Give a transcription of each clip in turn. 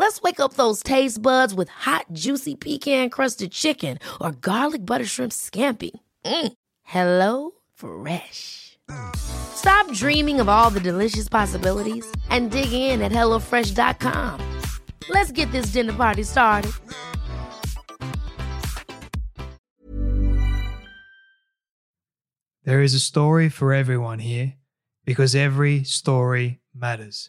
Let's wake up those taste buds with hot, juicy pecan crusted chicken or garlic butter shrimp scampi. Mm. Hello Fresh. Stop dreaming of all the delicious possibilities and dig in at HelloFresh.com. Let's get this dinner party started. There is a story for everyone here because every story matters.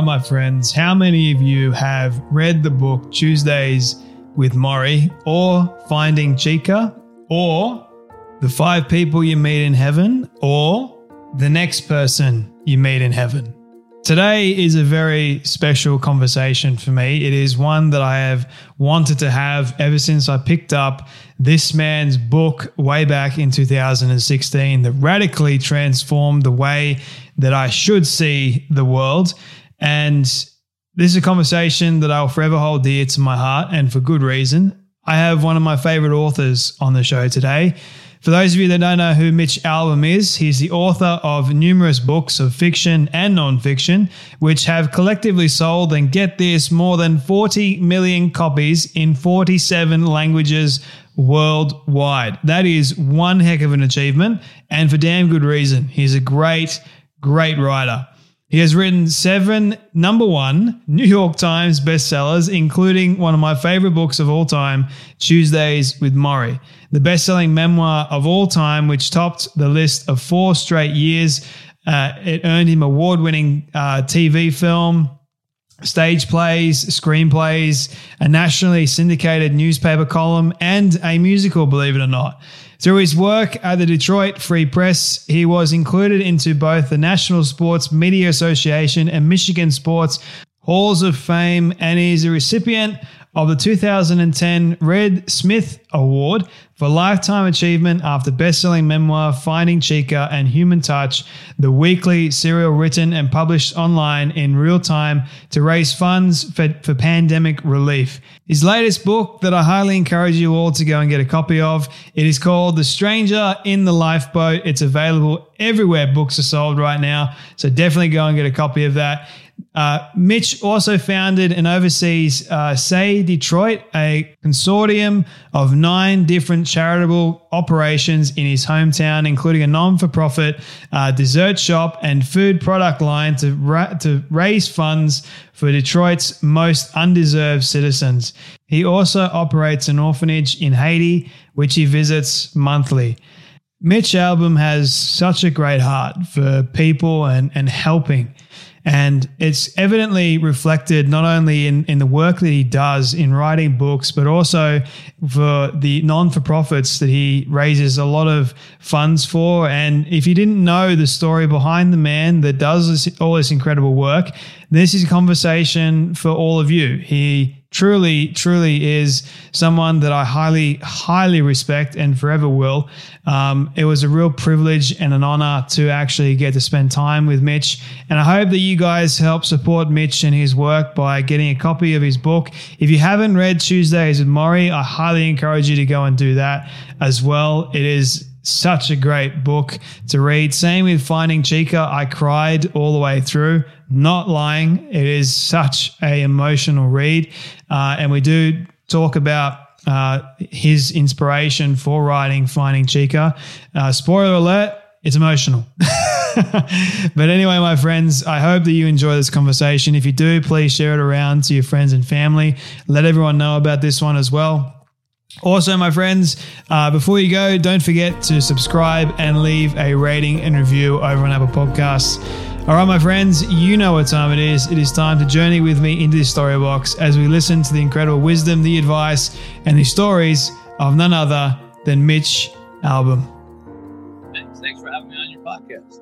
Right, my friends, how many of you have read the book Tuesdays with Morrie or Finding Chica or The Five People You Meet in Heaven or The Next Person You Meet in Heaven? Today is a very special conversation for me. It is one that I have wanted to have ever since I picked up this man's book way back in 2016 that radically transformed the way that I should see the world. And this is a conversation that I'll forever hold dear to my heart, and for good reason. I have one of my favorite authors on the show today. For those of you that don't know who Mitch Albom is, he's the author of numerous books of fiction and nonfiction, which have collectively sold, and get this, more than 40 million copies in 47 languages worldwide. That is one heck of an achievement, and for damn good reason. He's a great, great writer. He has written seven number one New York Times bestsellers, including one of my favorite books of all time, Tuesdays with Morrie, the best selling memoir of all time, which topped the list of four straight years. Uh, it earned him award winning uh, TV film, stage plays, screenplays, a nationally syndicated newspaper column, and a musical, believe it or not. Through his work at the Detroit Free Press, he was included into both the National Sports Media Association and Michigan Sports Halls of Fame, and is a recipient of the 2010 Red Smith Award for Lifetime Achievement after best-selling memoir Finding Chica and Human Touch, the weekly serial written and published online in real time to raise funds for, for pandemic relief. His latest book that I highly encourage you all to go and get a copy of, it is called The Stranger in the Lifeboat. It's available everywhere books are sold right now, so definitely go and get a copy of that. Uh, Mitch also founded and oversees uh, Say Detroit, a consortium of nine different charitable operations in his hometown, including a non for profit uh, dessert shop and food product line to, ra- to raise funds for Detroit's most undeserved citizens. He also operates an orphanage in Haiti, which he visits monthly. Mitch Albom has such a great heart for people and, and helping. And it's evidently reflected not only in, in the work that he does in writing books, but also for the non for profits that he raises a lot of funds for. And if you didn't know the story behind the man that does this, all this incredible work, this is a conversation for all of you. He truly, truly is someone that I highly, highly respect and forever will. Um, it was a real privilege and an honor to actually get to spend time with Mitch. And I hope that you guys help support Mitch and his work by getting a copy of his book. If you haven't read Tuesdays with Morrie, I highly encourage you to go and do that as well. It is such a great book to read. Same with Finding Chica. I cried all the way through. Not lying. It is such a emotional read. Uh, and we do talk about uh, his inspiration for writing Finding Chica. Uh, spoiler alert, it's emotional. but anyway, my friends, I hope that you enjoy this conversation. If you do, please share it around to your friends and family. Let everyone know about this one as well. Also, my friends, uh, before you go, don't forget to subscribe and leave a rating and review over on Apple Podcasts. All right, my friends, you know what time it is. It is time to journey with me into this story box as we listen to the incredible wisdom, the advice, and the stories of none other than Mitch Albom. Thanks for having me on your podcast.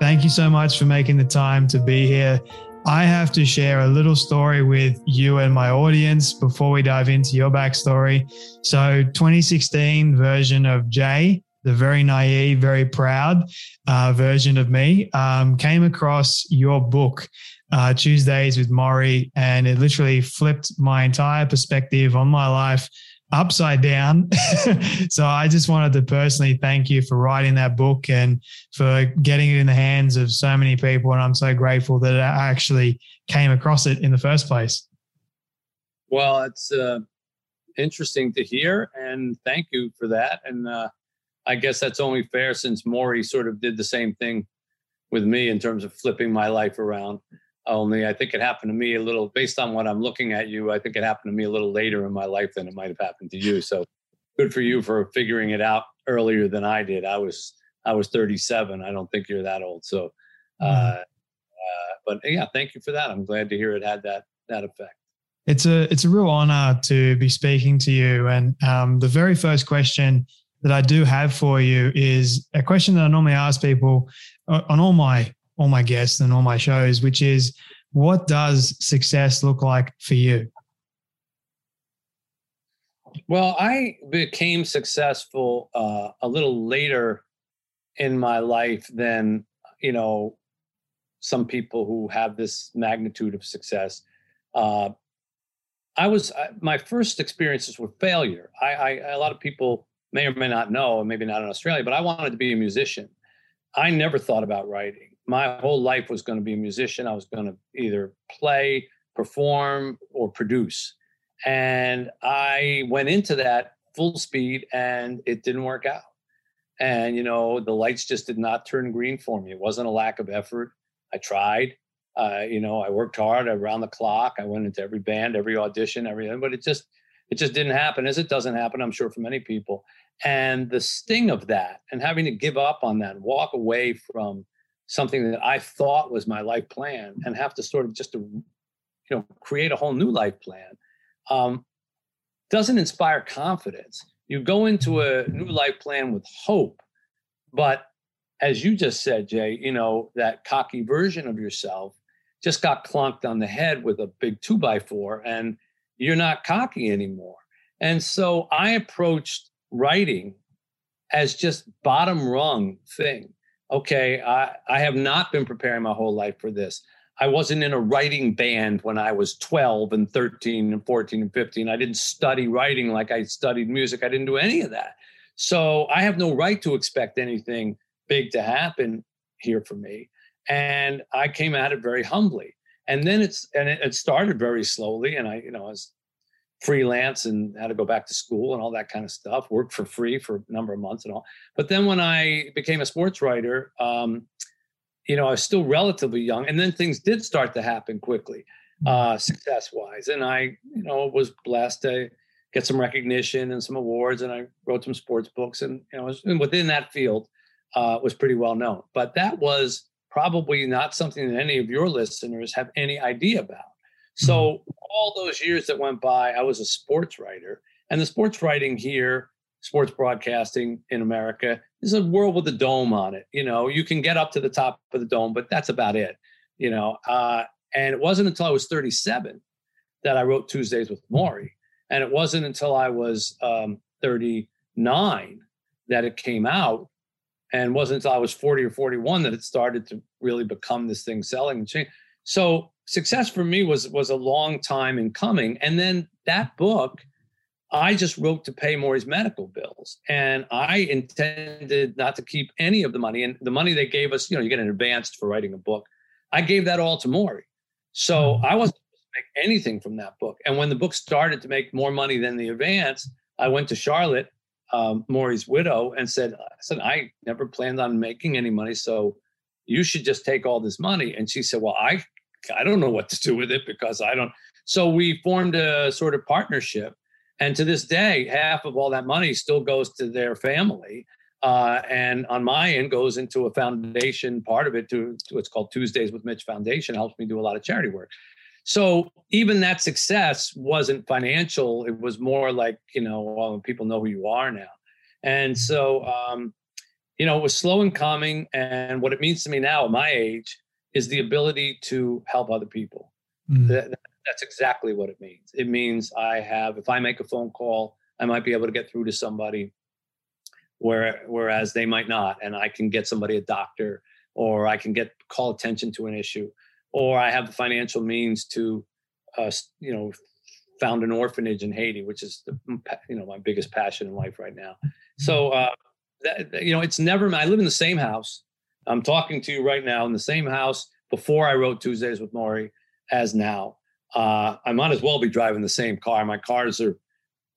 Thank you so much for making the time to be here. I have to share a little story with you and my audience before we dive into your backstory. So, 2016 version of Jay, the very naive, very proud uh, version of me, um, came across your book, uh, Tuesdays with Morrie, and it literally flipped my entire perspective on my life upside down. so I just wanted to personally thank you for writing that book and for getting it in the hands of so many people. And I'm so grateful that I actually came across it in the first place. Well, it's uh, interesting to hear, and thank you for that. And uh, I guess that's only fair since Morrie sort of did the same thing with me in terms of flipping my life around. Only I think it happened to me a little based on what I'm looking at you. I think it happened to me a little later in my life than it might have happened to you. So good for you for figuring it out earlier than I did. I was I was 37. I don't think you're that old. So, uh, mm-hmm. uh, but yeah, thank you for that. I'm glad to hear it had that that effect. It's a it's a real honor to be speaking to you. And um, the very first question that I do have for you is a question that I normally ask people uh, on all my all my guests and all my shows, which is what does success look like for you? Well, I became successful uh, a little later in my life than, you know, some people who have this magnitude of success. Uh, I was, my first experiences were failure. I, I, a lot of people may or may not know, and maybe not in Australia, but I wanted to be a musician. I never thought about writing my whole life was going to be a musician. I was going to either play, perform, or produce. And I went into that full speed and it didn't work out. And, you know, the lights just did not turn green for me. It wasn't a lack of effort. I tried. Uh, you know, I worked hard around the clock. I went into every band, every audition, everything, but it just, it just didn't happen as it doesn't happen, I'm sure, for many people. And the sting of that and having to give up on that, walk away from something that I thought was my life plan and have to sort of just to, you know, create a whole new life plan um, doesn't inspire confidence. You go into a new life plan with hope, but as you just said, Jay, you know, that cocky version of yourself just got clunked on the head with a big two by four and you're not cocky anymore. And so I approached writing as just bottom rung thing okay, I, I have not been preparing my whole life for this. I wasn't in a writing band when I was 12 and 13 and 14 and 15. I didn't study writing like I studied music. I didn't do any of that. So I have no right to expect anything big to happen here for me. And I came at it very humbly. And then it's and it, it started very slowly. And I, you know, I was freelance and had to go back to school and all that kind of stuff. Worked for free for a number of months and all. But then when I became a sports writer, um, you know, I was still relatively young, and then things did start to happen quickly, uh, success wise. And I, you know, was blessed to get some recognition and some awards, and I wrote some sports books, and you know, was, and within that field, uh, was pretty well known. But that was probably not something that any of your listeners have any idea about. So mm-hmm. all those years that went by, I was a sports writer, and the sports writing here, sports broadcasting in America, is a world with a dome on it. You know, you can get up to the top of the dome, but that's about it. You know, uh, and it wasn't until I was 37 that I wrote Tuesdays with Morrie, and it wasn't until I was um, 39 that it came out, and wasn't until I was 40 or 41 that it started to really become this thing selling and change. So success for me was was a long time in coming. And then that book, I just wrote to pay Morrie's medical bills, and I intended not to keep any of the money. And the money they gave us, you know, you get an advance for writing a book. I gave that all to Morrie, so mm-hmm. I wasn't supposed to make anything from that book. And when the book started to make more money than the advance, I went to Charlotte, um, Morrie's widow, and said, I said, I never planned on making any money. So you should just take all this money. And she said, Well, I I don't know what to do with it because I don't. So we formed a sort of partnership. And to this day, half of all that money still goes to their family. Uh, and on my end goes into a foundation part of it to, to what's called Tuesdays with Mitch Foundation, helps me do a lot of charity work. So even that success wasn't financial. It was more like, you know, well, people know who you are now. And so, um, you know, it was slow and coming. And what it means to me now at my age is the ability to help other people. Mm. That, that's exactly what it means. It means I have, if I make a phone call, I might be able to get through to somebody where, whereas they might not. And I can get somebody a doctor or I can get call attention to an issue or I have the financial means to, uh, you know, found an orphanage in Haiti, which is the, you know my biggest passion in life right now. So uh, that, you know, it's never. I live in the same house. I'm talking to you right now in the same house before I wrote Tuesdays with Morrie as now. Uh, I might as well be driving the same car. My cars are,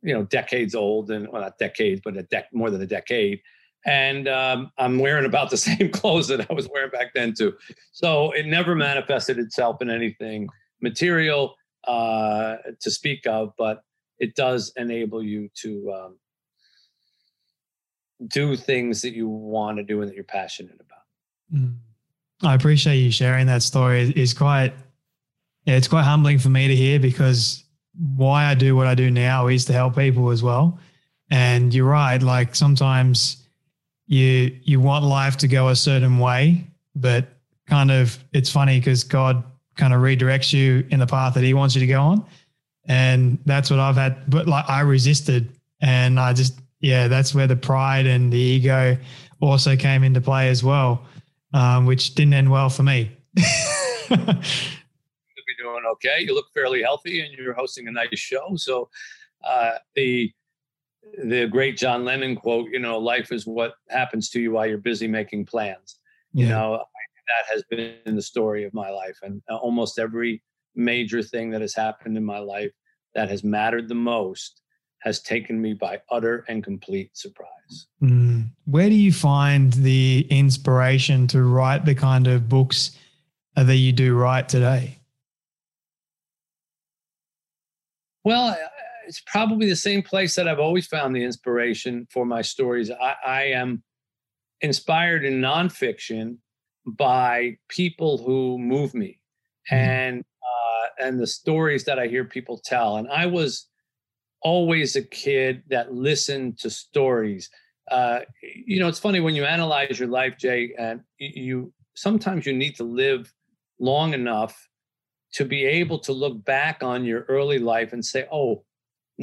you know, decades old and well, not decades, but a dec more than a decade and um, I'm wearing about the same clothes that I was wearing back then too. So it never manifested itself in anything material uh, to speak of, but it does enable you to um, do things that you want to do and that you're passionate about. Mm. I appreciate you sharing that story. It's quite, it's quite humbling for me to hear because why I do what I do now is to help people as well. And you're right, like sometimes you you want life to go a certain way, but kind of it's funny because God kind of redirects you in the path that He wants you to go on, and that's what I've had. But like I resisted, and I just yeah, that's where the pride and the ego also came into play as well, um, which didn't end well for me. You'll be doing okay. You look fairly healthy, and you're hosting a nice show. So uh, the the great John Lennon quote, you know, life is what happens to you while you're busy making plans. Yeah. You know, that has been the story of my life. And uh, almost every major thing that has happened in my life that has mattered the most has taken me by utter and complete surprise. Mm. Where do you find the inspiration to write the kind of books that you do write today? Well, it's probably the same place that I've always found the inspiration for my stories. I, I am inspired in nonfiction by people who move me mm-hmm. and uh, and the stories that I hear people tell. And I was always a kid that listened to stories. Uh, you know, it's funny when you analyze your life, Jay, and you sometimes you need to live long enough to be able to look back on your early life and say, "Oh,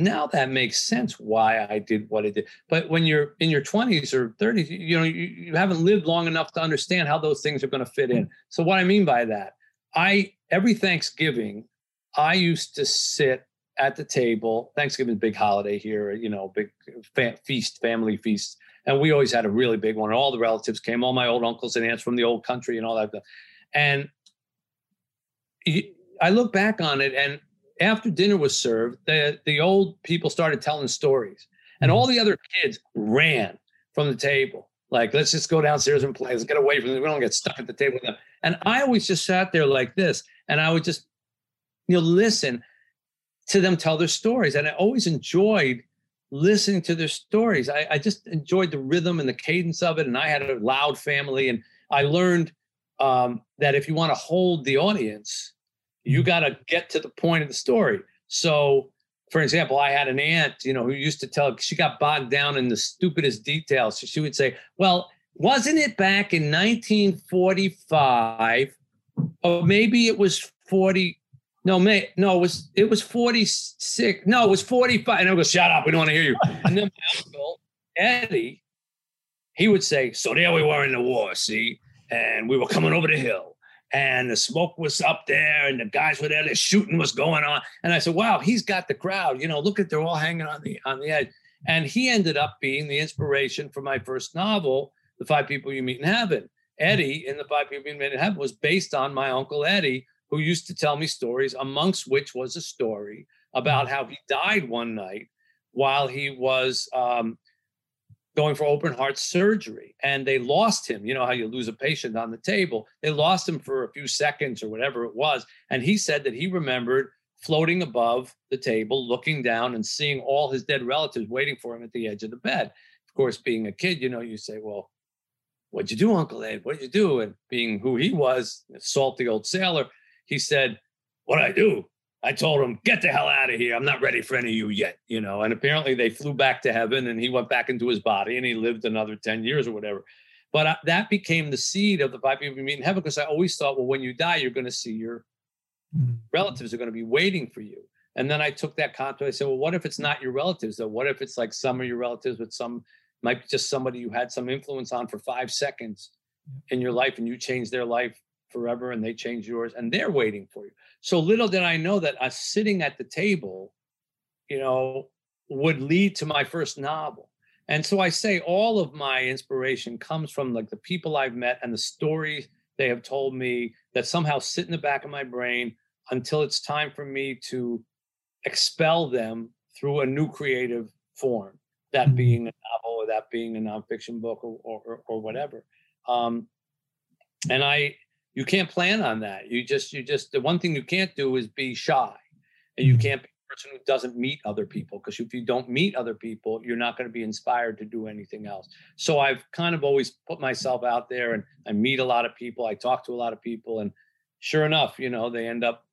now that makes sense why I did what I did. But when you're in your 20s or 30s, you know, you, you haven't lived long enough to understand how those things are going to fit in. Mm. So what I mean by that, I every Thanksgiving, I used to sit at the table. Thanksgiving big holiday here, you know, big fa- feast, family feast, and we always had a really big one. All the relatives came, all my old uncles and aunts from the old country, and all that. And I look back on it, and after dinner was served, the, the old people started telling stories. And all mm-hmm. the other kids ran from the table. Like, let's just go downstairs and play. Let's get away from them. We don't get stuck at the table with them. And I always just sat there like this. And I would just, you know, listen to them tell their stories. And I always enjoyed listening to their stories. I, I just enjoyed the rhythm and the cadence of it. And I had a loud family. And I learned um, that if you want to hold the audience, you got to get to the point of the story. So, for example, I had an aunt, you know, who used to tell, she got bogged down in the stupidest details. So she would say, Well, wasn't it back in 1945? Or maybe it was 40. No, may, no, it was it was 46. No, it was 45. And I go, shut up, we don't want to hear you. And then my uncle, Eddie, he would say, So there we were in the war, see, and we were coming over the hill and the smoke was up there and the guys were there the shooting was going on. And i said wow he's got the crowd. You know look at they're all hanging on the on the edge. And he ended up being the inspiration for my first novel the five people you meet in heaven. Eddie in the five people you meet in heaven was based on my uncle eddie who used to tell me stories amongst which was a story about how he died one night while he was um, going for open heart surgery and they lost him. You know how you lose a patient on the table? They lost him for a few seconds or whatever it was and he said that he remembered floating above the table looking down and seeing all his dead relatives waiting for him at the edge of the bed. Of course being a kid you know you say well what'd you do uncle ed? What'd you do? And being who he was a salty old sailor he said what I do I told him, get the hell out of here. I'm not ready for any of you yet, you know. And apparently they flew back to heaven and he went back into his body and he lived another 10 years or whatever. But I, that became the seed of the five people you meet in heaven because I always thought, well, when you die, you're going to see your mm-hmm. relatives are going to be waiting for you. And then I took that concept. I said, well, what if it's not your relatives though? What if it's like some of your relatives, but some might be just somebody you had some influence on for five seconds in your life and you changed their life forever and they change yours and they're waiting for you. So little did I know that us sitting at the table, you know, would lead to my first novel. And so I say all of my inspiration comes from like the people I've met and the stories they have told me that somehow sit in the back of my brain until it's time for me to expel them through a new creative form, that mm-hmm. being a novel or that being a nonfiction book or, or, or whatever. Um, and I, you can't plan on that. You just you just the one thing you can't do is be shy, and you mm-hmm. can't be a person who doesn't meet other people because if you don't meet other people, you're not going to be inspired to do anything else. So I've kind of always put myself out there, and I meet a lot of people. I talk to a lot of people, and sure enough, you know, they end up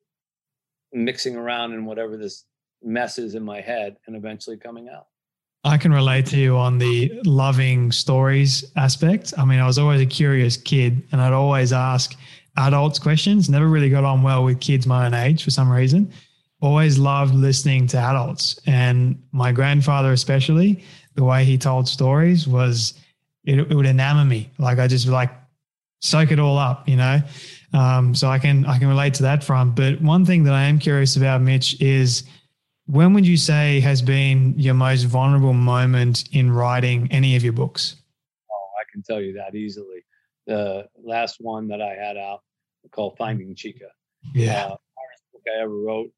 mixing around in whatever this mess is in my head, and eventually coming out. I can relate to you on the loving stories aspect. I mean, I was always a curious kid and I'd always ask adults questions, never really got on well with kids my own age for some reason. Always loved listening to adults. And my grandfather, especially, the way he told stories was it, it would enamor me. Like I just like soak it all up, you know? Um, so I can I can relate to that front. But one thing that I am curious about, Mitch, is when would you say has been your most vulnerable moment in writing any of your books? Oh, I can tell you that easily. The last one that I had out called Finding Chica. Yeah. Uh, hardest book I ever wrote.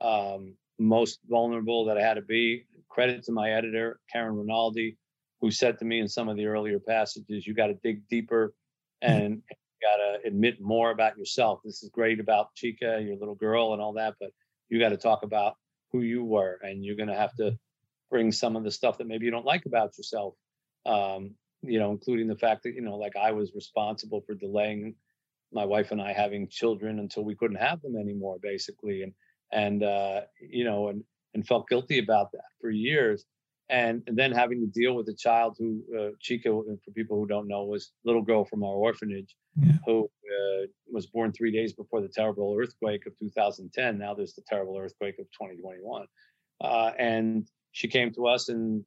Um, most vulnerable that I had to be. Credit to my editor, Karen Rinaldi, who said to me in some of the earlier passages, you got to dig deeper and you got to admit more about yourself. This is great about Chica, your little girl, and all that, but you got to talk about who you were, and you're going to have to bring some of the stuff that maybe you don't like about yourself. Um, you know, including the fact that you know, like I was responsible for delaying my wife and I having children until we couldn't have them anymore, basically, and and uh, you know, and and felt guilty about that for years. And, then having to deal with a child who uh, Chica, for people who don't know, was little girl from our orphanage, yeah. who uh, was born three days before the terrible earthquake of 2010. Now there's the terrible earthquake of 2021, uh, and she came to us and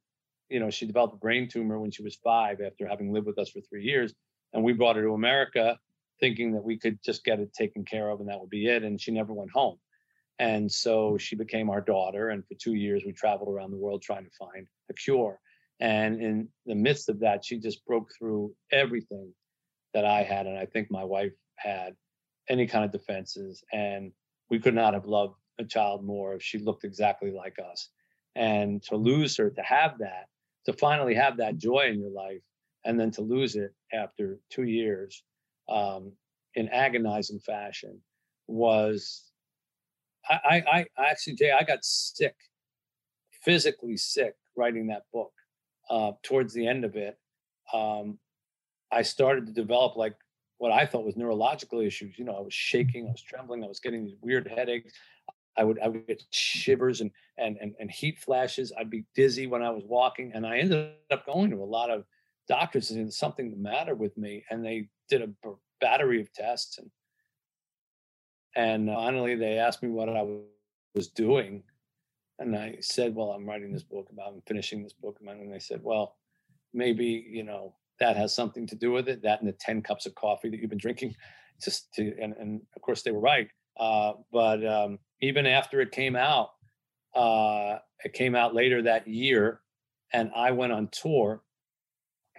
you know she developed a brain tumor when she was five after having lived with us for three years, and we brought her to America thinking that we could just get it taken care of and that would be it. And she never went home. And so she became our daughter. And for two years, we traveled around the world trying to find a cure. And in the midst of that, she just broke through everything that I had. And I think my wife had any kind of defenses. And we could not have loved a child more if she looked exactly like us. And to lose her, to have that, to finally have that joy in your life, and then to lose it after two years um, in agonizing fashion was I, I, I actually, Jay, I got sick, physically sick writing that book. Uh, towards the end of it, um, I started to develop like what I thought was neurological issues. You know, I was shaking, I was trembling, I was getting these weird headaches. I would I would get shivers and and and, and heat flashes. I'd be dizzy when I was walking, and I ended up going to a lot of doctors and something the matter with me, and they did a battery of tests and and finally, they asked me what I was doing. And I said, Well, I'm writing this book about, I'm finishing this book. And they said, Well, maybe, you know, that has something to do with it, that and the 10 cups of coffee that you've been drinking. Just to, and, and of course, they were right. Uh, but um, even after it came out, uh, it came out later that year, and I went on tour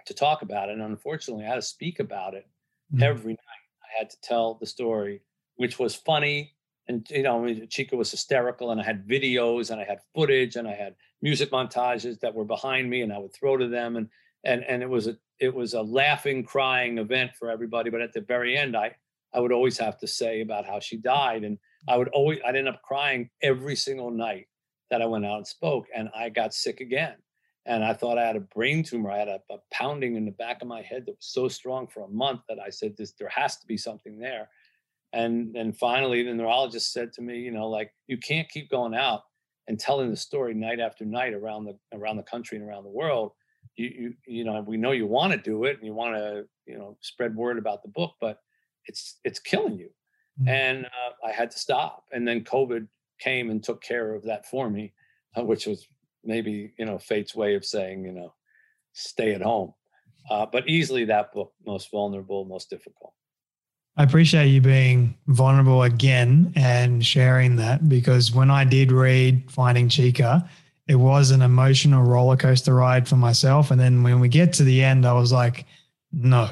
to talk about it. And unfortunately, I had to speak about it mm-hmm. every night. I had to tell the story which was funny. And you know, Chica was hysterical, and I had videos, and I had footage, and I had music montages that were behind me and I would throw to them and and and it was a it was a laughing crying event for everybody. But at the very end I I would always have to say about how she died and I would always I'd end up crying every single night that I went out and spoke and I got sick again. And I thought I had a brain tumor. I had a, a pounding in the back of my head that was so strong for a month that I said this there has to be something there and and finally the neurologist said to me you know like you can't keep going out and telling the story night after night around the around the country and around the world. You you you know we know you want to do it and you want to you know spread word about the book but it's it's killing you. Mm-hmm. and uh, i had to stop. And then covid came and took care of that for me uh, which was maybe you know fate's way of saying you know stay at home. Uh, but easily that book most vulnerable most difficult I appreciate you being vulnerable again and sharing that because when I did read Finding Chica, it was an emotional roller coaster ride for myself. And then when we get to the end, I was like, no.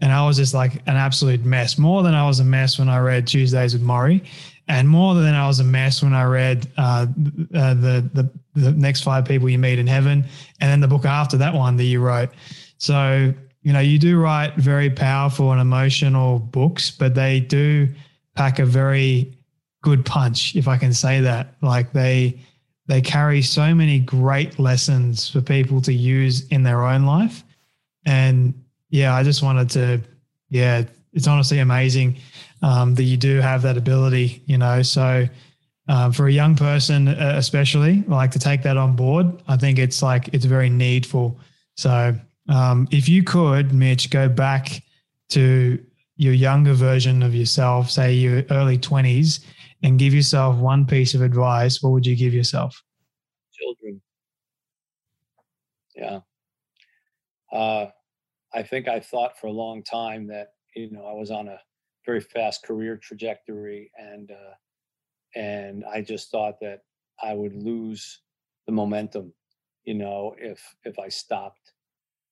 And I was just like an absolute mess, more than I was a mess when I read Tuesdays with Morrie, and more than I was a mess when I read uh, uh, the, the the next five people you meet in heaven, and then the book after that one that you wrote. So you know, you do write very powerful and emotional books, but they do pack a very good punch, if I can say that. Like they they carry so many great lessons for people to use in their own life. And yeah, I just wanted to, yeah, it's honestly amazing um, that you do have that ability, you know. So um, for a young person, uh, especially, like to take that on board, I think it's like it's very needful. So um, if you could, Mitch, go back to your younger version of yourself, say your early 20s, and give yourself one piece of advice, what would you give yourself? Children. Yeah. Uh, I think I thought for a long time that, you know, I was on a very fast career trajectory and, uh, and I just thought that I would lose the momentum, you know, if, if I stopped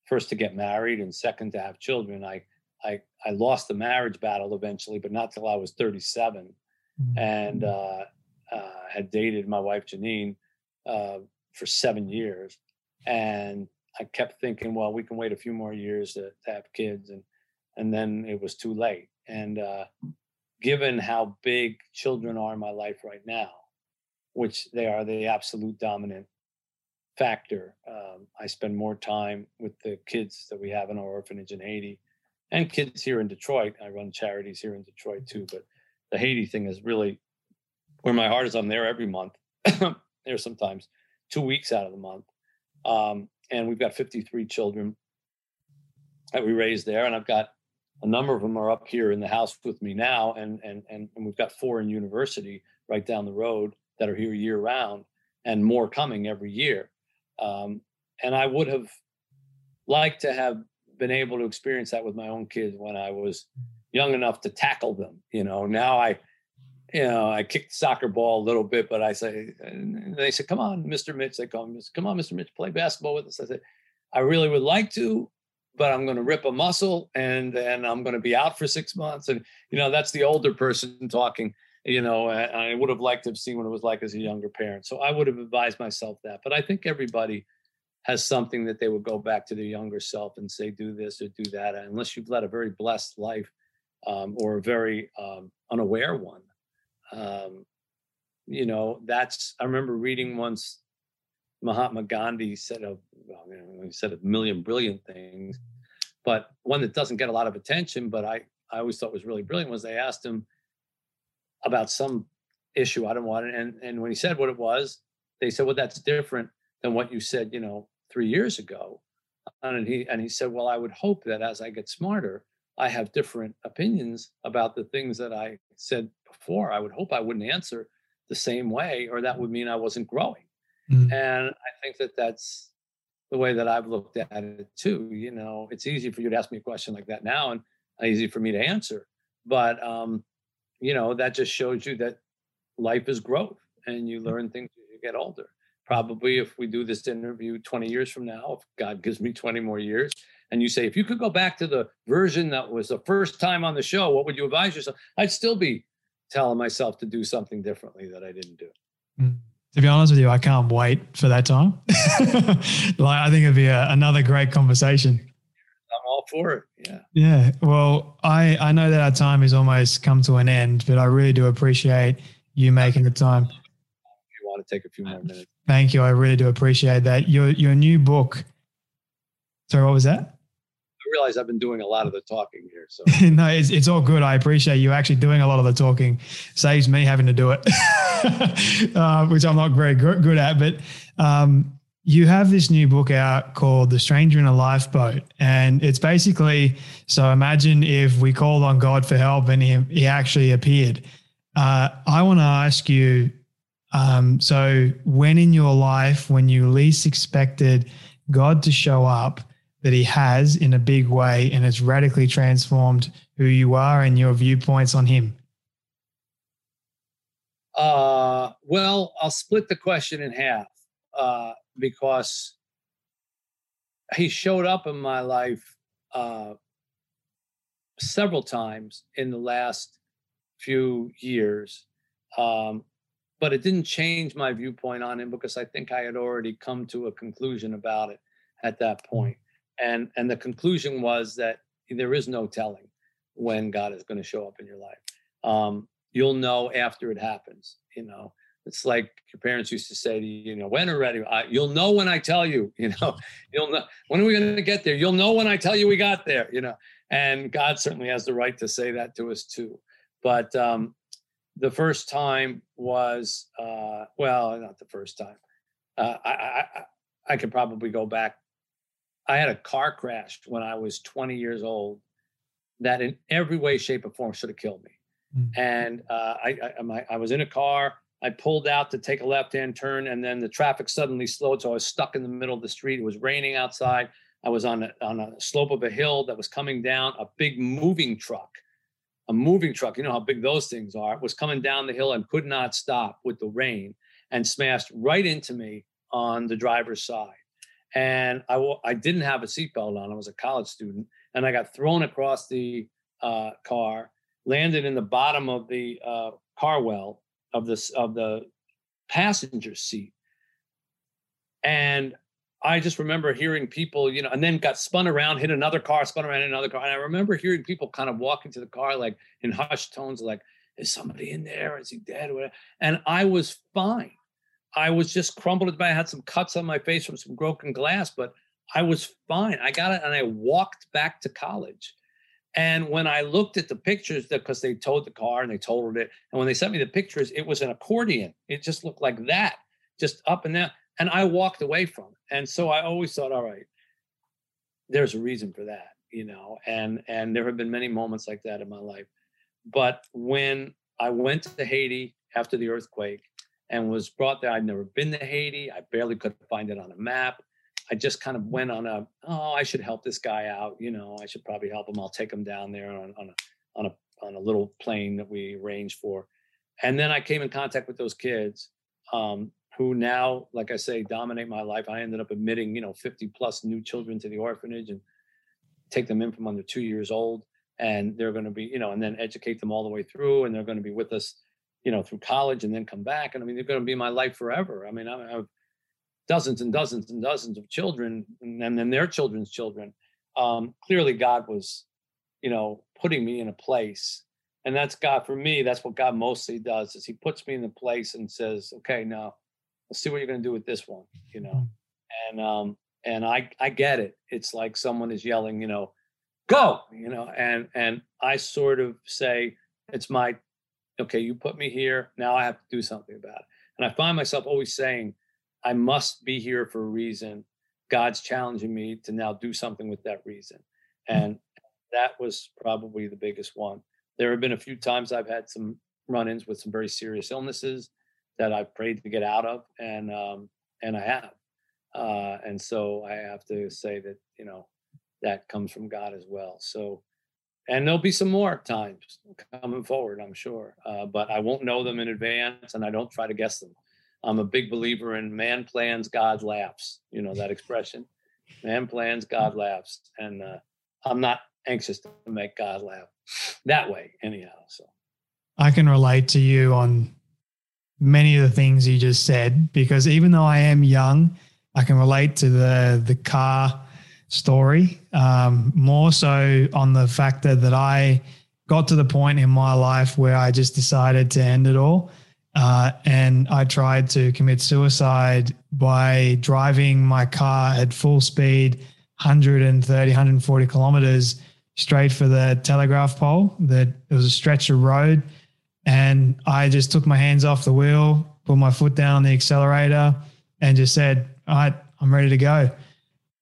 first to get married and second to have children. I I I lost the marriage battle eventually, but not till I was 37, mm-hmm. and uh, uh, had dated my wife Janine uh, for seven years, and I kept thinking, well, we can wait a few more years to, to have kids, and and then it was too late. And uh, given how big children are in my life right now, which they are the absolute dominant factor. Um, I spend more time with the kids that we have in our orphanage in Haiti and kids here in Detroit. I run charities here in Detroit too, but the Haiti thing is really where my heart is. I'm there every month. there sometimes two weeks out of the month. Um, and we've got 53 children that we raise there. And I've got a number of them are up here in the house with me now. And, and, and, and we've got four in university right down the road that are here year round and more coming every year. Um, and I would have liked to have been able to experience that with my own kids when I was young enough to tackle them. You know, now I, you know, I kick the soccer ball a little bit, but I say, they say, come on, Mr. Mitch. They call me, come on, Mr. Mitch, play basketball with us. I said, I really would like to, but I'm going to rip a muscle and then I'm going to be out for six months. And, you know, that's the older person talking you know, I would have liked to have seen what it was like as a younger parent. So I would have advised myself that. But I think everybody has something that they would go back to their younger self and say, do this or do that. Unless you've led a very blessed life um, or a very um, unaware one. Um, you know, that's, I remember reading once Mahatma Gandhi said a, well, you know, he said a million brilliant things, but one that doesn't get a lot of attention, but I, I always thought was really brilliant was they asked him, about some issue. I don't want it. And and when he said what it was, they said, "Well, that's different than what you said, you know, three years ago." And he and he said, "Well, I would hope that as I get smarter, I have different opinions about the things that I said before. I would hope I wouldn't answer the same way, or that would mean I wasn't growing." Mm. And I think that that's the way that I've looked at it too. You know, it's easy for you to ask me a question like that now, and easy for me to answer. But um, you know, that just shows you that life is growth and you mm. learn things as you get older. Probably if we do this interview 20 years from now, if God gives me 20 more years, and you say, if you could go back to the version that was the first time on the show, what would you advise yourself? I'd still be telling myself to do something differently that I didn't do. Mm. To be honest with you, I can't wait for that time. like, I think it'd be a, another great conversation. All for it. Yeah. Yeah. Well, I I know that our time has almost come to an end, but I really do appreciate you making the time. If you want to take a few more minutes. Thank you. I really do appreciate that. Your your new book. Sorry, what was that? I realize I've been doing a lot of the talking here. So no, it's, it's all good. I appreciate you actually doing a lot of the talking. Saves me having to do it, uh, which I'm not very good, good at. But um, you have this new book out called The Stranger in a Lifeboat. And it's basically so imagine if we called on God for help and he, he actually appeared. Uh, I want to ask you um, so, when in your life, when you least expected God to show up, that he has in a big way and has radically transformed who you are and your viewpoints on him? Uh, well, I'll split the question in half uh, because he showed up in my life uh, several times in the last few years. Um, but it didn't change my viewpoint on him because I think I had already come to a conclusion about it at that point and and the conclusion was that there is no telling when God is going to show up in your life. Um, you'll know after it happens. You know, it's like your parents used to say to you, you know, when are ready? I, you'll know when I tell you. You know, you'll know when are we going to get there? You'll know when I tell you we got there. You know, and God certainly has the right to say that to us too. But um, the first time was uh, well, not the first time. Uh, I, I I could probably go back I had a car crash when I was 20 years old that in every way, shape, or form should have killed me. Mm-hmm. And uh, I, I, I was in a car. I pulled out to take a left-hand turn, and then the traffic suddenly slowed. So I was stuck in the middle of the street. It was raining outside. I was on a, on a slope of a hill that was coming down. A big moving truck, a moving truck. You know how big those things are. Was coming down the hill and could not stop with the rain, and smashed right into me on the driver's side and I w- I didn't have a seatbelt on. I was a college student, and I got thrown across the uh, car, landed in the bottom of the uh, car well of this of the passenger seat, and I just remember hearing people, you know, and then got spun around, hit another car, spun around, another car, and I remember hearing people kind of walk into the car like in hushed tones, like, "Is somebody in there? Is he dead?" And I was fine. I was just crumbled. I had some cuts on my face from some broken glass, but I was fine. I got it and I walked back to college. And when I looked at the pictures, because they towed the car and they totaled it, and when they sent me the pictures, it was an accordion. It just looked like that, just up and down. And I walked away from it. And so I always thought, all right, there's a reason for that, you know. And and there have been many moments like that in my life. But when I went to Haiti after the earthquake, and was brought there. I'd never been to Haiti. I barely could find it on a map. I just kind of went on a, oh, I should help this guy out. You know, I should probably help him. I'll take him down there on, on a on a on a little plane that we arranged for. And then I came in contact with those kids um, who now, like I say, dominate my life. I ended up admitting, you know, 50 plus new children to the orphanage and take them in from under two years old. And they're going to be, you know, and then educate them all the way through. And they're going to be with us you know, through college and then come back. And I mean, they're going to be my life forever. I mean, I have dozens and dozens and dozens of children and then their children's children. Um, clearly, God was, you know, putting me in a place. And that's God for me. That's what God mostly does is he puts me in the place and says, okay, now let's see what you're going to do with this one, you know? Mm-hmm. And, um, and I, I get it. It's like someone is yelling, you know, go, you know, and, and I sort of say, it's my okay, you put me here. Now I have to do something about it. And I find myself always saying, I must be here for a reason. God's challenging me to now do something with that reason. Hmm. And that was probably the biggest one. There have been a few times I've had some run ins with some very serious illnesses that I've prayed to get out of, and um, and I have. Uh, and so I have to say that you know that comes from God as well. So and there'll be some more times coming forward, I'm sure. Uh, but I won't know them in advance, and I don't try to guess them. I'm a big believer in man plans, God laughs. You know that expression, man plans, God laughs, and uh, I'm not anxious to make God laugh that way, anyhow. So I can relate to you on many of the things you just said because even though I am young, I can relate to the the car story um, more so on the factor that I got to the point in my life where I just decided to end it all. Uh, and I tried to commit suicide by driving my car at full speed, 130, 140 kilometers straight for the telegraph pole. That it was a stretch of road. And I just took my hands off the wheel, put my foot down on the accelerator, and just said, All right, I'm ready to go.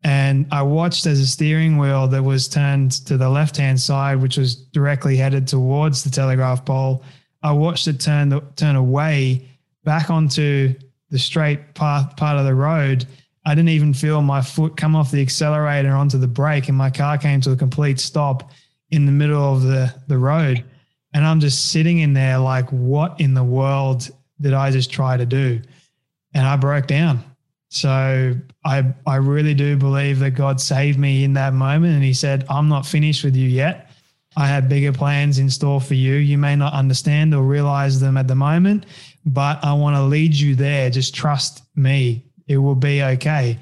And I watched as a steering wheel that was turned to the left hand side, which was directly headed towards the telegraph pole. I watched it turn turn away back onto the straight path part of the road. I didn't even feel my foot come off the accelerator onto the brake, and my car came to a complete stop in the middle of the, the road. And I'm just sitting in there like, what in the world did I just try to do? And I broke down. So I I really do believe that God saved me in that moment and he said, I'm not finished with you yet. I have bigger plans in store for you. You may not understand or realize them at the moment, but I want to lead you there. Just trust me. It will be okay.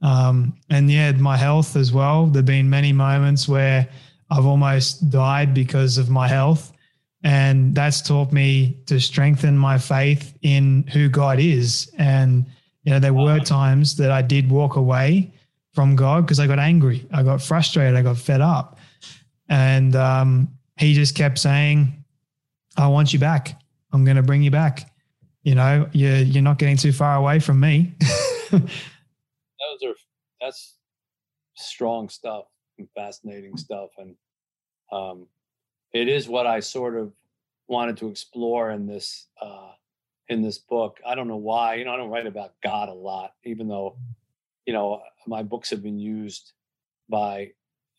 Um, and yeah, my health as well. There've been many moments where I've almost died because of my health. And that's taught me to strengthen my faith in who God is. And you know, there were times that I did walk away from God because I got angry, I got frustrated, I got fed up. And um, he just kept saying, I want you back. I'm going to bring you back. You know, you're, you're not getting too far away from me. Those are, that's strong stuff and fascinating stuff. And um, it is what I sort of wanted to explore in this uh, in this book. I don't know why. You know, I don't write about God a lot, even though, you know, my books have been used by,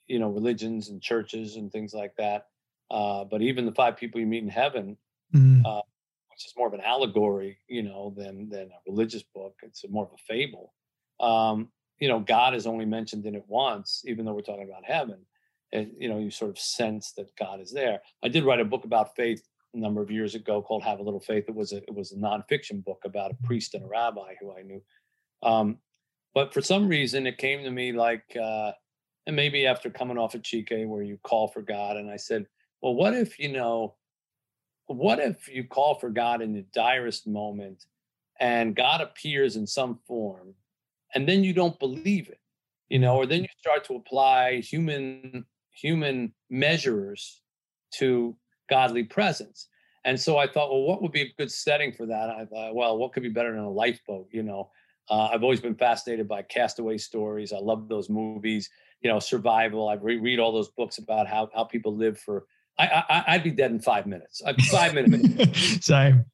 you know, religions and churches and things like that. Uh, but even the five people you meet in heaven, mm. uh, which is more of an allegory, you know, than than a religious book. It's more of a fable. Um, you know, God is only mentioned in it once, even though we're talking about heaven. And, you know, you sort of sense that God is there. I did write a book about faith a number of years ago called Have a Little Faith. It was a it was a nonfiction book about a priest and a rabbi who I knew. Um, but for some reason, it came to me like, uh, and maybe after coming off of Chika, where you call for God, and I said, well, what if you know, what if you call for God in the direst moment, and God appears in some form, and then you don't believe it, you know, or then you start to apply human human measures to godly presence. And so I thought, well, what would be a good setting for that? I thought, well, what could be better than a lifeboat? You know, uh, I've always been fascinated by castaway stories. I love those movies. You know, survival. I re- read all those books about how how people live for. I, I would be dead in five minutes. Five minutes. Same.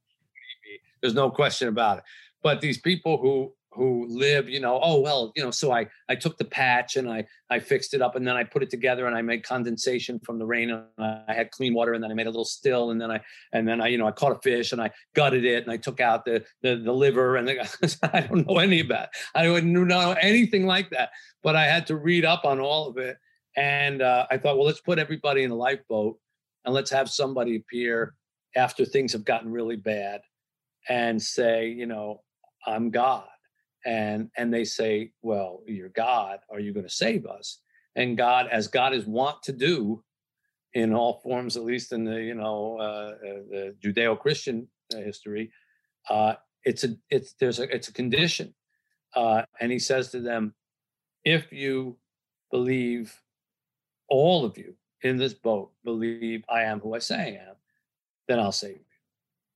There's no question about it. But these people who who live, you know, oh well, you know, so I I took the patch and I I fixed it up and then I put it together and I made condensation from the rain and I had clean water and then I made a little still and then I and then I you know I caught a fish and I gutted it and I took out the the, the liver and the, I don't know any of that. I wouldn't know anything like that, but I had to read up on all of it and uh, I thought, well, let's put everybody in a lifeboat and let's have somebody appear after things have gotten really bad and say, you know, I'm God and and they say well you're god are you going to save us? And god as god is wont to do in all forms at least in the you know uh, uh the judeo-christian uh, history uh it's a it's there's a it's a condition uh and he says to them if you believe all of you in this boat believe i am who i say i am then i'll save you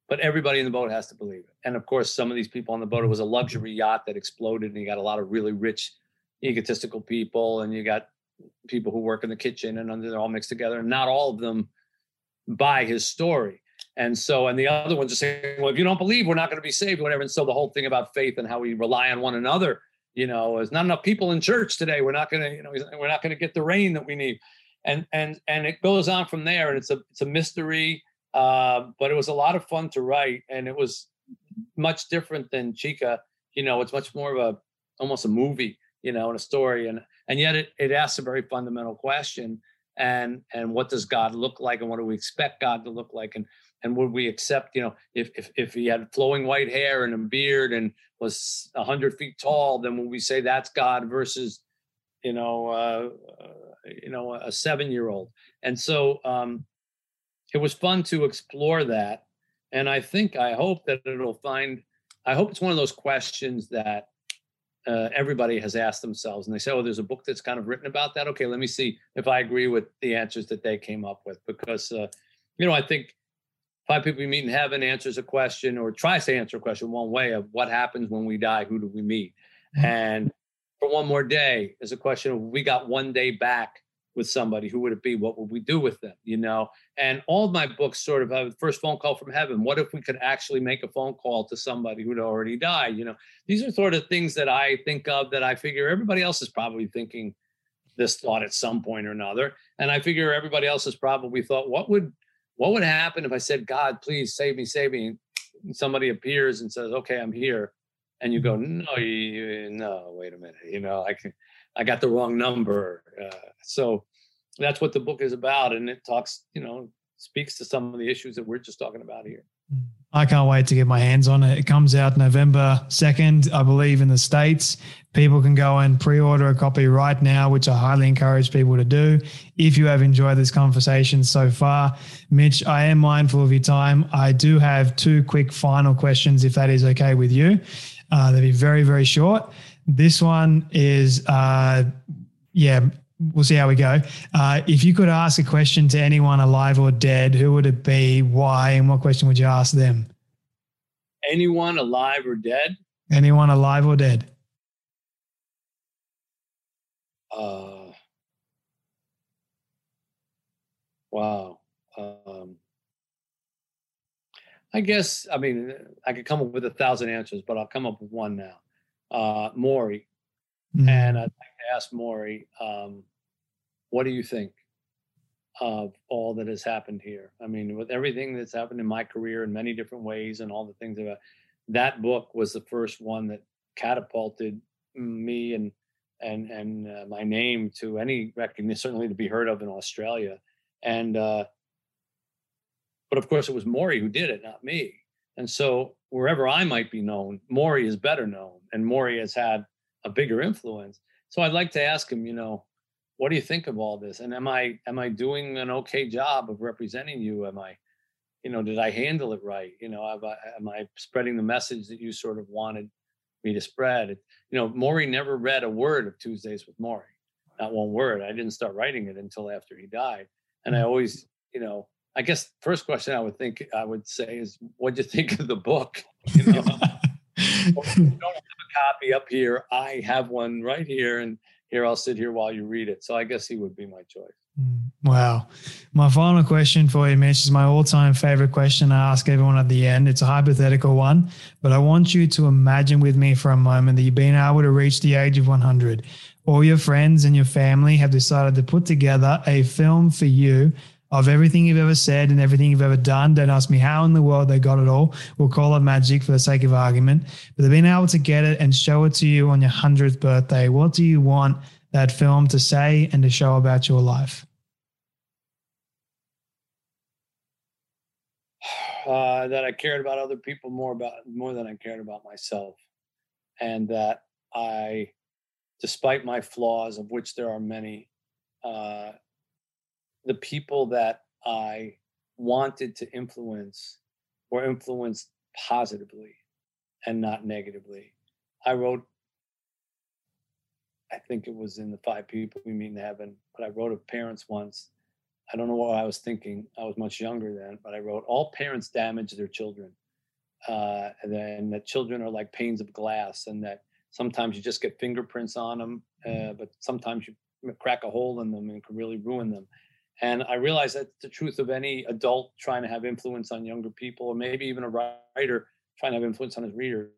but everybody in the boat has to believe it. And of course, some of these people on the boat, it was a luxury yacht that exploded, and you got a lot of really rich, egotistical people, and you got people who work in the kitchen, and they're all mixed together, and not all of them buy his story. And so, and the other ones are saying, well, if you don't believe, we're not going to be saved, whatever. And so, the whole thing about faith and how we rely on one another, you know, there's not enough people in church today. We're not going to, you know, we're not going to get the rain that we need. And and and it goes on from there, and it's a it's a mystery uh, but it was a lot of fun to write, and it was much different than Chika. You know, it's much more of a almost a movie, you know, and a story, and and yet it it asks a very fundamental question. And and what does God look like, and what do we expect God to look like? And and would we accept you know if if, if he had flowing white hair and a beard and was 100 feet tall then would we say that's god versus you know uh, uh you know a seven year old and so um it was fun to explore that and i think i hope that it'll find i hope it's one of those questions that uh, everybody has asked themselves and they say oh there's a book that's kind of written about that okay let me see if i agree with the answers that they came up with because uh, you know i think five people you meet in heaven answers a question or tries to answer a question one way of what happens when we die who do we meet mm-hmm. and for one more day is a question of we got one day back with somebody who would it be what would we do with them you know and all my books sort of have the first phone call from heaven what if we could actually make a phone call to somebody who'd already died you know these are sort of things that i think of that i figure everybody else is probably thinking this thought at some point or another and i figure everybody else has probably thought what would what would happen if I said, God, please save me, save me? And somebody appears and says, okay, I'm here. And you go, no, you, no, wait a minute. You know, I can, I got the wrong number. Uh, so that's what the book is about. And it talks, you know, speaks to some of the issues that we're just talking about here. Mm. I can't wait to get my hands on it. It comes out November 2nd, I believe, in the States. People can go and pre order a copy right now, which I highly encourage people to do. If you have enjoyed this conversation so far, Mitch, I am mindful of your time. I do have two quick final questions, if that is okay with you. Uh, they'll be very, very short. This one is, uh, yeah, we'll see how we go. Uh, if you could ask a question to anyone alive or dead, who would it be? Why? And what question would you ask them? Anyone alive or dead? Anyone alive or dead? Uh, wow. Um, I guess, I mean, I could come up with a thousand answers, but I'll come up with one now. Uh, Morrie. Mm-hmm. And I'd like to ask Morrie, um, what do you think of all that has happened here? I mean, with everything that's happened in my career in many different ways and all the things about that book was the first one that catapulted me and and and uh, my name to any recognition, certainly to be heard of in Australia. And uh, but of course, it was Morrie who did it, not me. And so wherever I might be known, Morrie is better known, and Morrie has had a bigger influence. So I'd like to ask him, you know, what do you think of all this? And am i am i doing an okay job of representing you? Am i you know did i handle it right? You know am I, am I spreading the message that you sort of wanted me to spread? It, you know morrie never read a word of tuesdays with morrie not one word. I didn't start writing it until after he died. And i mm. always you know i guess first question i would think i would say is what'd you think of the book you know don't have a copy up here i have one right here and here I'll sit here while you read it. So I guess he would be my choice. Mm, wow. My final question for you, Mitch, is my all time favorite question I ask everyone at the end. It's a hypothetical one, but I want you to imagine with me for a moment that you've been able to reach the age of 100. All your friends and your family have decided to put together a film for you of everything you've ever said and everything you've ever done. Don't ask me how in the world they got it all. We'll call it magic for the sake of argument. But they've been able to get it and show it to you on your 100th birthday. What do you want that film to say and to show about your life? Uh, that I cared about other people more about more than I cared about myself, and that I, despite my flaws, of which there are many, uh, the people that I wanted to influence were influenced positively and not negatively. I wrote, I think it was in the five people we meet in heaven, but I wrote of parents once. I don't know what I was thinking. I was much younger then, but I wrote, All parents damage their children. Uh, and then that children are like panes of glass, and that sometimes you just get fingerprints on them, uh, but sometimes you crack a hole in them and can really ruin them. And I realize that's the truth of any adult trying to have influence on younger people, or maybe even a writer trying to have influence on his readers.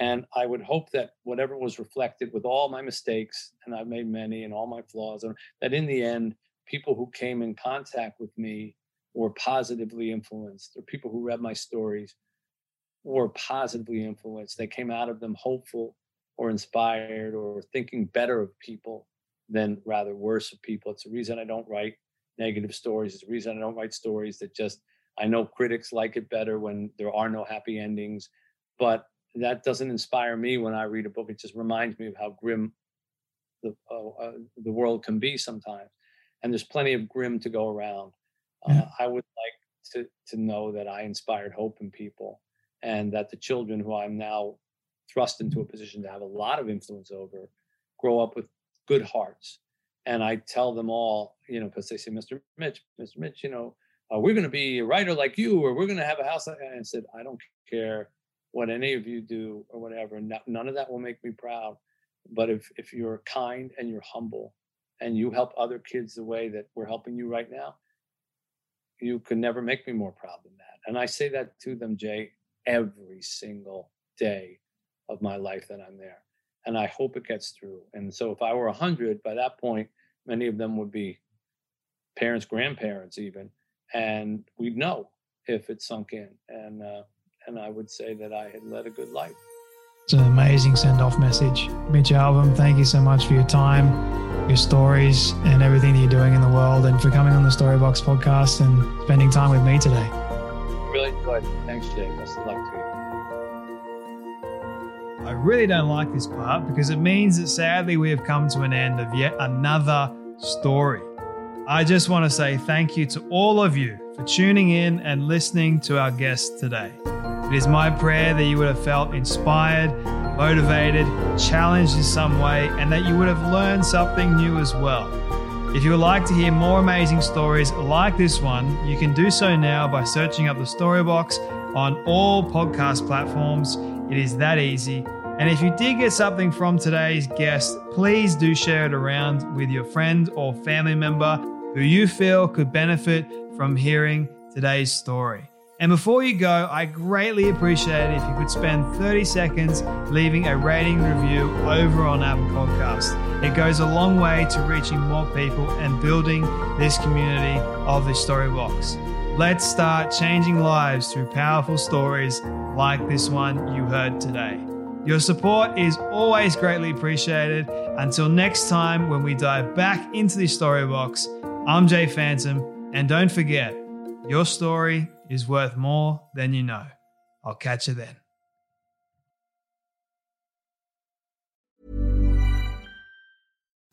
And I would hope that whatever was reflected with all my mistakes, and I've made many, and all my flaws, that in the end, people who came in contact with me were positively influenced, or people who read my stories were positively influenced. They came out of them hopeful or inspired or thinking better of people than rather worse of people. It's the reason I don't write negative stories. It's the reason I don't write stories that just I know critics like it better when there are no happy endings, but that doesn't inspire me when I read a book. It just reminds me of how grim the uh, uh, the world can be sometimes, and there's plenty of grim to go around. Yeah. Uh, I would like to to know that I inspired hope in people, and that the children who I'm now thrust into a position to have a lot of influence over grow up with good hearts. And I tell them all, you know, because they say, Mr. Mitch, Mr. Mitch, you know, uh, we're going to be a writer like you, or we're going to have a house. Like and I said, I don't care what any of you do or whatever. none of that will make me proud. But if if you're kind and you're humble and you help other kids the way that we're helping you right now, you can never make me more proud than that. And I say that to them, Jay, every single day of my life that I'm there. And I hope it gets through. And so if I were 100, by that point, many of them would be parents, grandparents, even. And we'd know if it sunk in. And, uh, and I would say that I had led a good life. It's an amazing send off message. Mitch Albom, thank you so much for your time, your stories, and everything that you're doing in the world, and for coming on the Storybox podcast and spending time with me today. Really good. Thanks, Jay. Best of luck to you. I really don't like this part because it means that sadly we have come to an end of yet another story. I just want to say thank you to all of you for tuning in and listening to our guest today. It is my prayer that you would have felt inspired, motivated, challenged in some way, and that you would have learned something new as well. If you would like to hear more amazing stories like this one, you can do so now by searching up the Storybox on all podcast platforms. It is that easy. And if you did get something from today's guest, please do share it around with your friend or family member who you feel could benefit from hearing today's story. And before you go, I greatly appreciate it if you could spend 30 seconds leaving a rating review over on Apple Podcasts. It goes a long way to reaching more people and building this community of the Storybox. Let's start changing lives through powerful stories like this one you heard today. Your support is always greatly appreciated. Until next time, when we dive back into the story box, I'm Jay Phantom, and don't forget, your story is worth more than you know. I'll catch you then.